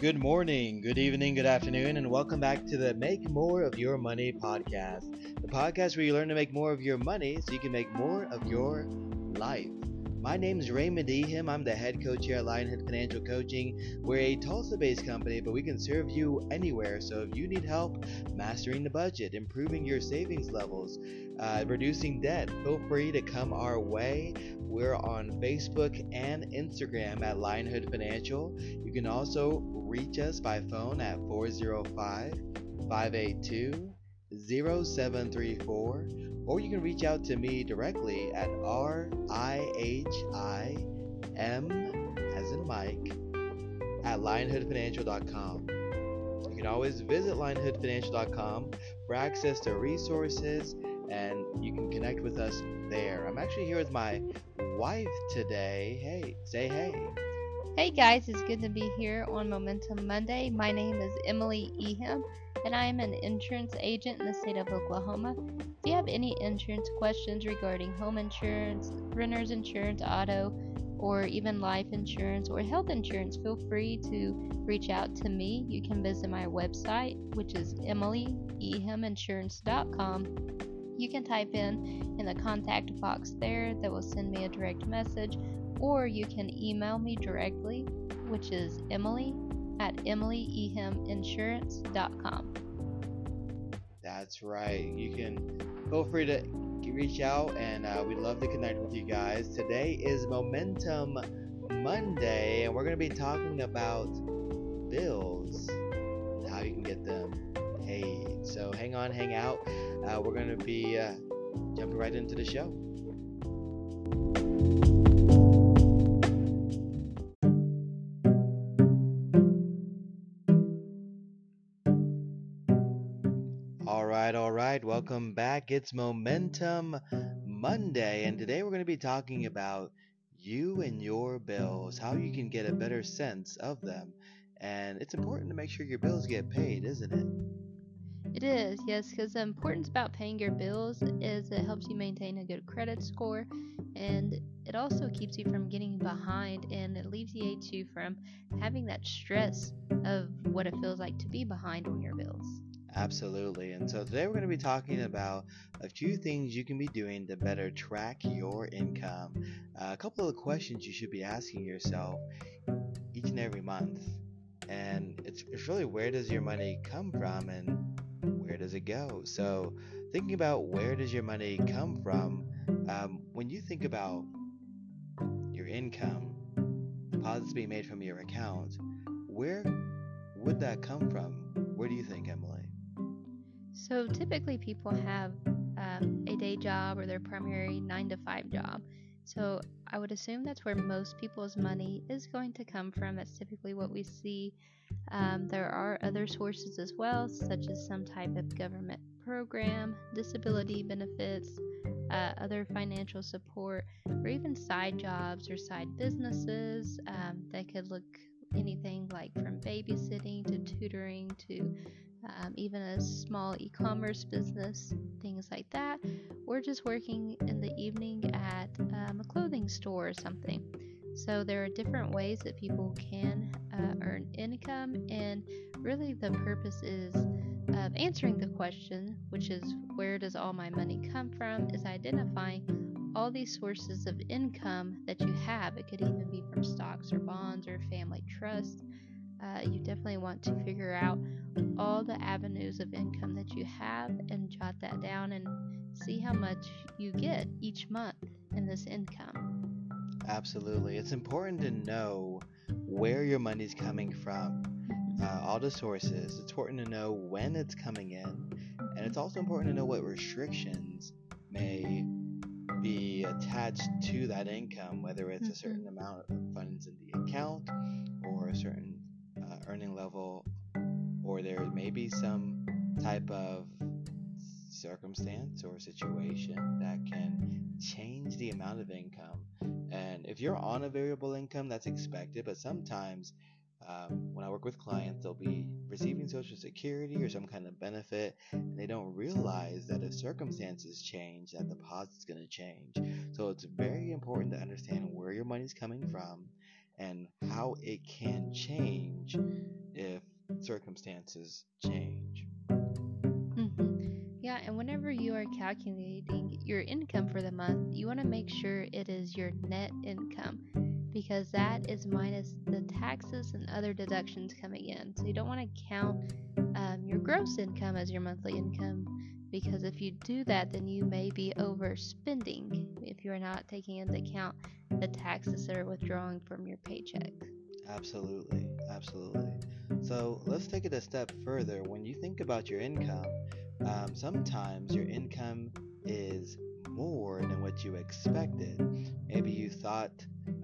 Good morning, good evening, good afternoon, and welcome back to the Make More of Your Money podcast. The podcast where you learn to make more of your money so you can make more of your life. My name is Raymond Ihim. I'm the head coach here at Lionhood Financial Coaching. We're a Tulsa based company, but we can serve you anywhere. So if you need help mastering the budget, improving your savings levels, uh, reducing debt, feel free to come our way. We're on Facebook and Instagram at Lionhood Financial. You can also reach us by phone at 405 582 0734 or you can reach out to me directly at R I H I M as in Mike at lionhoodfinancial.com. You can always visit lionhoodfinancial.com for access to resources and you can connect with us there. I'm actually here with my wife today. Hey, say hey. Hey guys, it's good to be here on Momentum Monday. My name is Emily Ihim, and I am an insurance agent in the state of Oklahoma. If you have any insurance questions regarding home insurance, renter's insurance, auto, or even life insurance or health insurance, feel free to reach out to me. You can visit my website, which is emilyIhimInsurance.com. You can type in in the contact box there that will send me a direct message or you can email me directly, which is emily at emilyIhimInsurance.com. That's right. You can feel free to reach out, and uh, we'd love to connect with you guys. Today is Momentum Monday, and we're going to be talking about bills and how you can get them paid. So hang on, hang out. Uh, we're going to be uh, jumping right into the show. Welcome back. It's Momentum Monday, and today we're going to be talking about you and your bills, how you can get a better sense of them. And it's important to make sure your bills get paid, isn't it? It is, yes, because the importance about paying your bills is it helps you maintain a good credit score and it also keeps you from getting behind and it alleviates you from having that stress of what it feels like to be behind on your bills. Absolutely. And so today we're going to be talking about a few things you can be doing to better track your income. Uh, a couple of questions you should be asking yourself each and every month. And it's, it's really where does your money come from and where does it go? So, thinking about where does your money come from, um, when you think about your income, deposits being made from your account, where would that come from? Where do you think, Emily? So typically, people have um, a day job or their primary nine to five job. So I would assume that's where most people's money is going to come from. That's typically what we see. Um, there are other sources as well, such as some type of government program, disability benefits, uh, other financial support, or even side jobs or side businesses um, that could look anything like from babysitting to tutoring to um, even a small e commerce business, things like that, or just working in the evening at um, a clothing store or something. So, there are different ways that people can uh, earn income, and really the purpose is of answering the question, which is where does all my money come from, is identifying all these sources of income that you have. It could even be from stocks or bonds or family trust. Uh, you definitely want to figure out all the avenues of income that you have and jot that down and see how much you get each month in this income. Absolutely. It's important to know where your money's coming from, uh, all the sources. It's important to know when it's coming in, and it's also important to know what restrictions may be attached to that income, whether it's a certain Mm-hmm. amount of funds in the account or a certain uh, earning level, or there may be some type of circumstance or situation that can change the amount of income. And if you're on a variable income, that's expected, but sometimes um, when I work with clients, they'll be receiving Social Security or some kind of benefit, and they don't realize that if circumstances change, that the deposit's going to change. So it's very important to understand where your money's coming from and how it can change if circumstances change. Mm-hmm. Yeah, and whenever you are calculating your income for the month, you want to make sure it is your net income because that is minus the taxes and other deductions coming in. So you don't want to count um, your gross income as your monthly income because if you do that, then you may be overspending if you're not taking into account the taxes that are withdrawing from your paycheck. Absolutely, absolutely. So let's take it a step further. When you think about your income, um, sometimes your income is more than what you expected. Maybe you thought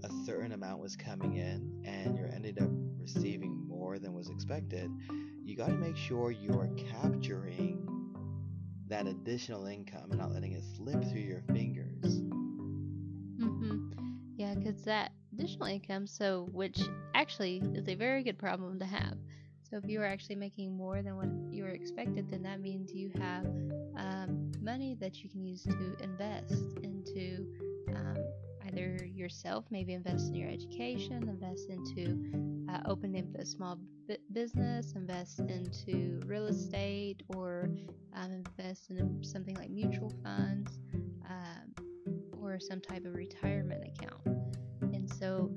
a certain amount was coming in and you ended up receiving more than was expected. You got to make sure you're capturing that additional income and not letting it slip through your fingers. Mm-hmm. Yeah, because that additional income, so which actually is a very good problem to have. So if you are actually making more than what you were expected, then that means you have um, money that you can use to invest into either yourself, maybe invest in your education, invest into uh, opening a small b- business, invest into real estate, or um, invest in something like mutual funds um, or some type of retirement account. And so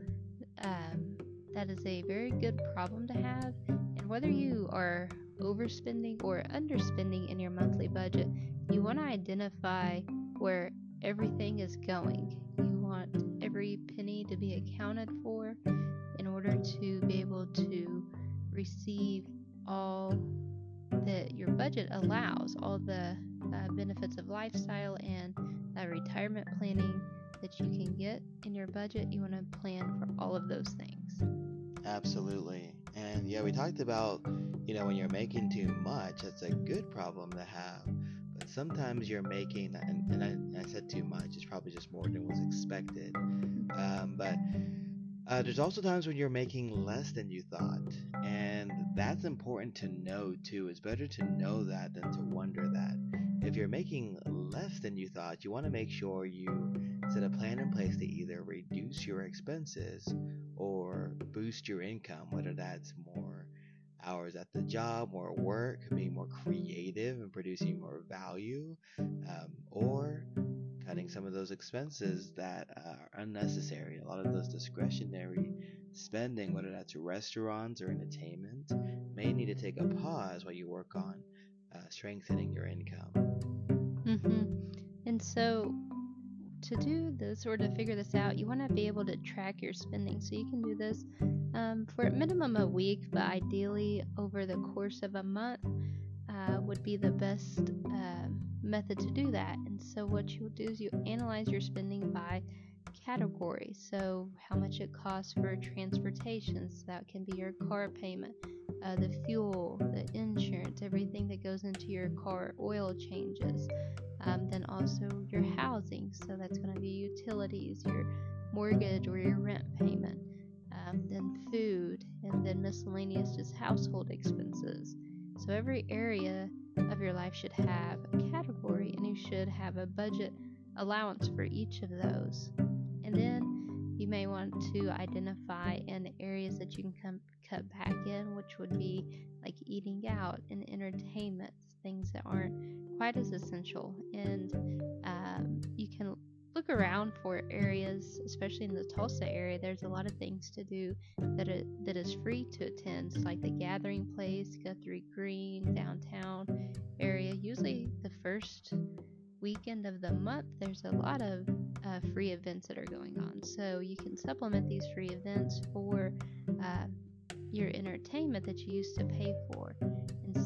um, that is a very good problem to have. And whether you are overspending or underspending in your monthly budget, you want to identify where everything is going. You penny to be accounted for in order to be able to receive all that your budget allows, all the uh, benefits of lifestyle and uh, retirement planning that you can get in your budget. You want to plan for all of those things. Absolutely. And yeah, we talked about, you know, when you're making too much, that's a good problem to have. Sometimes you're making, and, and, I, and I said too much, it's probably just more than was expected. Um, but uh, there's also times when you're making less than you thought. And that's important to know too. It's better to know that than to wonder that. If you're making less than you thought, you want to make sure you set a plan in place to either reduce your expenses or boost your income, whether that's more hours at the job, more work, being more creative and producing more value, um, or cutting some of those expenses that are unnecessary. A lot of those discretionary spending, whether that's restaurants or entertainment, may need to take a pause while you work on uh, strengthening your income. Mm-hmm. And so, to do this or to figure this out, you want to be able to track your spending. So, you can do this um, for a minimum a week, but ideally over the course of a month uh, would be the best uh, method to do that. And so, what you'll do is you analyze your spending by category. So, how much it costs for transportation, so that can be your car payment, uh, the fuel, the insurance, everything that goes into your car, oil changes. Then also your housing, so that's going to be utilities, your mortgage or your rent payment. Um, then food, and then miscellaneous just household expenses. So every area of your life should have a category, and you should have a budget allowance for each of those. And then you may want to identify in areas that you can come, cut back in, which would be like eating out and entertainment, things that aren't quite as essential. And um, you can look around for areas, especially in the Tulsa area. There's a lot of things to do that it, that is free to attend, it's like the Gathering Place, Guthrie Green, downtown area. Usually the first weekend of the month, there's a lot of uh, free events that are going on. So you can supplement these free events for uh, your entertainment that you used to pay for. And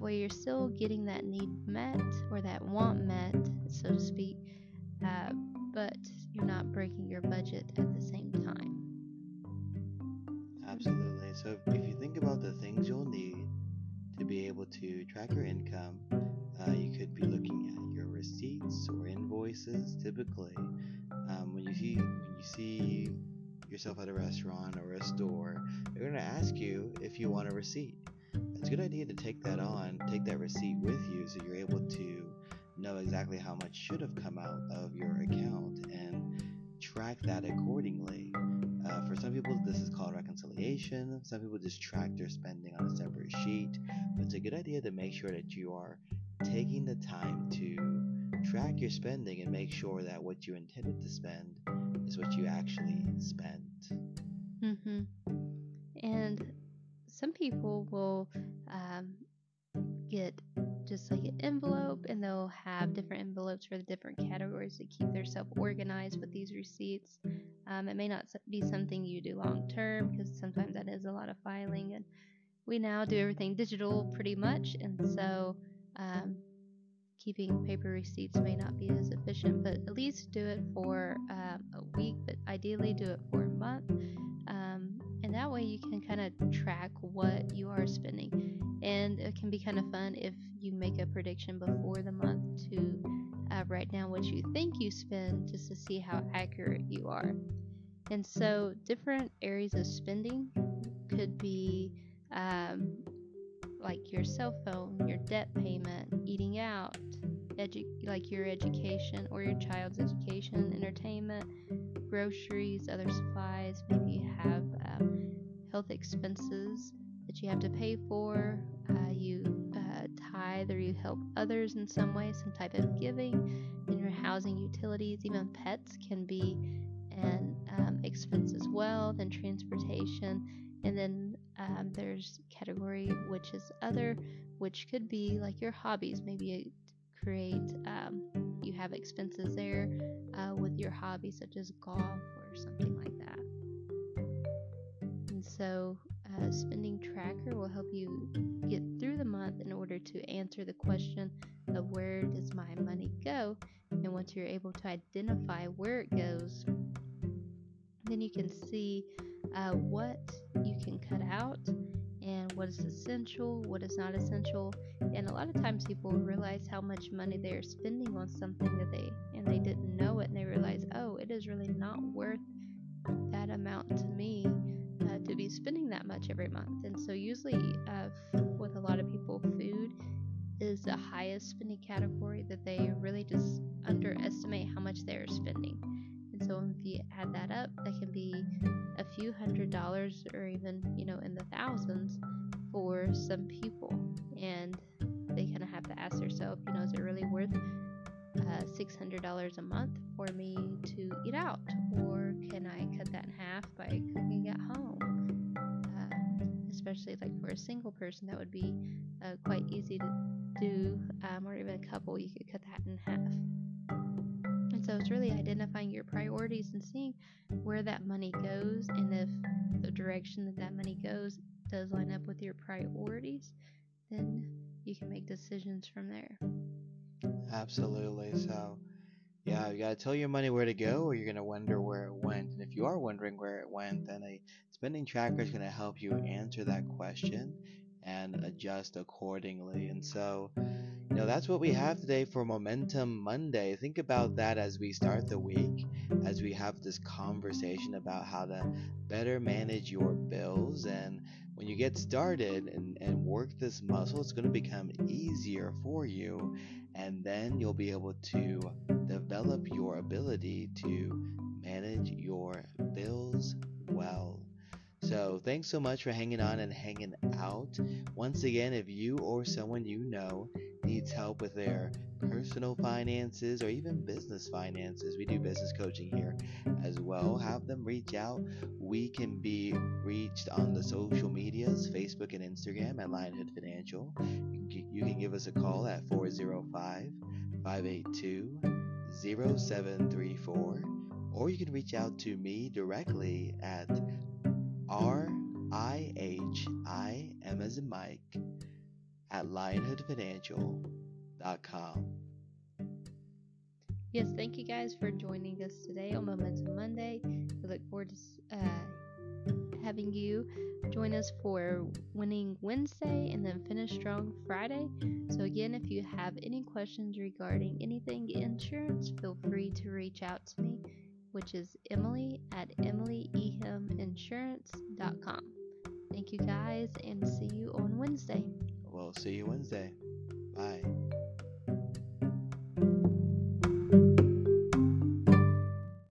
that way you're still getting that need met or that want met, so to speak, uh, but you're not breaking your budget at the same time. Absolutely. So if you think about the things you'll need to be able to track your income, uh, you could be looking at your receipts or invoices. Typically, um, when you see when you see yourself at a restaurant or a store, they're going to ask you if you want a receipt. Good idea to take that on, take that receipt with you, so you're able to know exactly how much should have come out of your account and track that accordingly. Uh, for some people, this is called reconciliation. Some people just track their spending on a separate sheet. But it's a good idea to make sure that you are taking the time to track your spending and make sure that what you intended to spend is what you actually spent. Mm-hmm. And some people will um, get just like an envelope and they'll have different envelopes for the different categories to keep themselves organized with these receipts. Um, it may not be something you do long term because sometimes that is a lot of filing and we now do everything digital pretty much and so um, keeping paper receipts may not be as efficient but at least do it for um, a week but ideally do it for a month um, and that way you can kind of track what you are spending. And it can be kind of fun if you make a prediction before the month to uh, write down what you think you spend just to see how accurate you are. And so different areas of spending could be um, like your cell phone your debt payment eating out edu- like your education or your child's education entertainment groceries other supplies maybe you have um, health expenses that you have to pay for. Uh, you uh, tithe or you help others in some way, some type of giving. In your housing, utilities, even pets can be an um, expense as well. Then transportation, and then um, there's category which is other, which could be like your hobbies. Maybe create um, you have expenses there uh, with your hobby such as golf or something like that. And so a spending tracker will help you get through the month in order to answer the question of where does my money go? And once you're able to identify where it goes then you can see uh, what you can cut out what is essential, what is not essential. And a lot of times people realize how much money they're spending on something that they and they didn't know it and they realize, oh, it is really not worth that amount to me uh, to be spending that much every month. And so, usually, uh, with a lot of people, food is the highest spending category that they really just underestimate how much they're spending. And so, if you add that up, that can be a few hundred dollars or even, you know, in the thousands for some people. And they kind of have to ask themselves, you know, is it really worth uh, $600 a month for me to eat out? Or can I cut that in half by cooking at home? Uh, especially like for a single person, that would be uh, quite easy to do, um, or even a couple, you could cut that in half. And so it's really identifying your priorities and seeing where that money goes, and if the direction that that money goes does line up with your priorities, then you can make decisions from there. Absolutely. So, yeah, you got to tell your money where to go, or you're going to wonder where it went. And if you are wondering where it went, then a spending tracker is going to help you answer that question and adjust accordingly. And so, you know, that's what we have today for Momentum Monday. Think about that as we start the week, as we have this conversation about how to better manage your bills. And when you get started and, and work this muscle, it's going to become easier for you and then you'll be able to develop your ability to manage your bills well. So, thanks so much for hanging on and hanging out. Once again, if you or someone you know needs help with their Mm-hmm. personal finances or even business finances, we do business coaching here as well. Have them reach out. We can be reached on the social medias Facebook and Instagram at Lionhood Financial. You can give us a call at 405 582 0734, or you can reach out to me directly at R I H I M as in Mike at lionhoodfinancial.com. Yes, thank you guys for joining us today on Momentum Monday. We look forward to uh, having you join us for Winning Wednesday and then Finish Strong Friday. So, again, if you have any questions regarding anything insurance, feel free to reach out to me which is Emily at EmilyIhimInsurance.com. Thank you guys and see you on Wednesday. We'll see you Wednesday. Bye.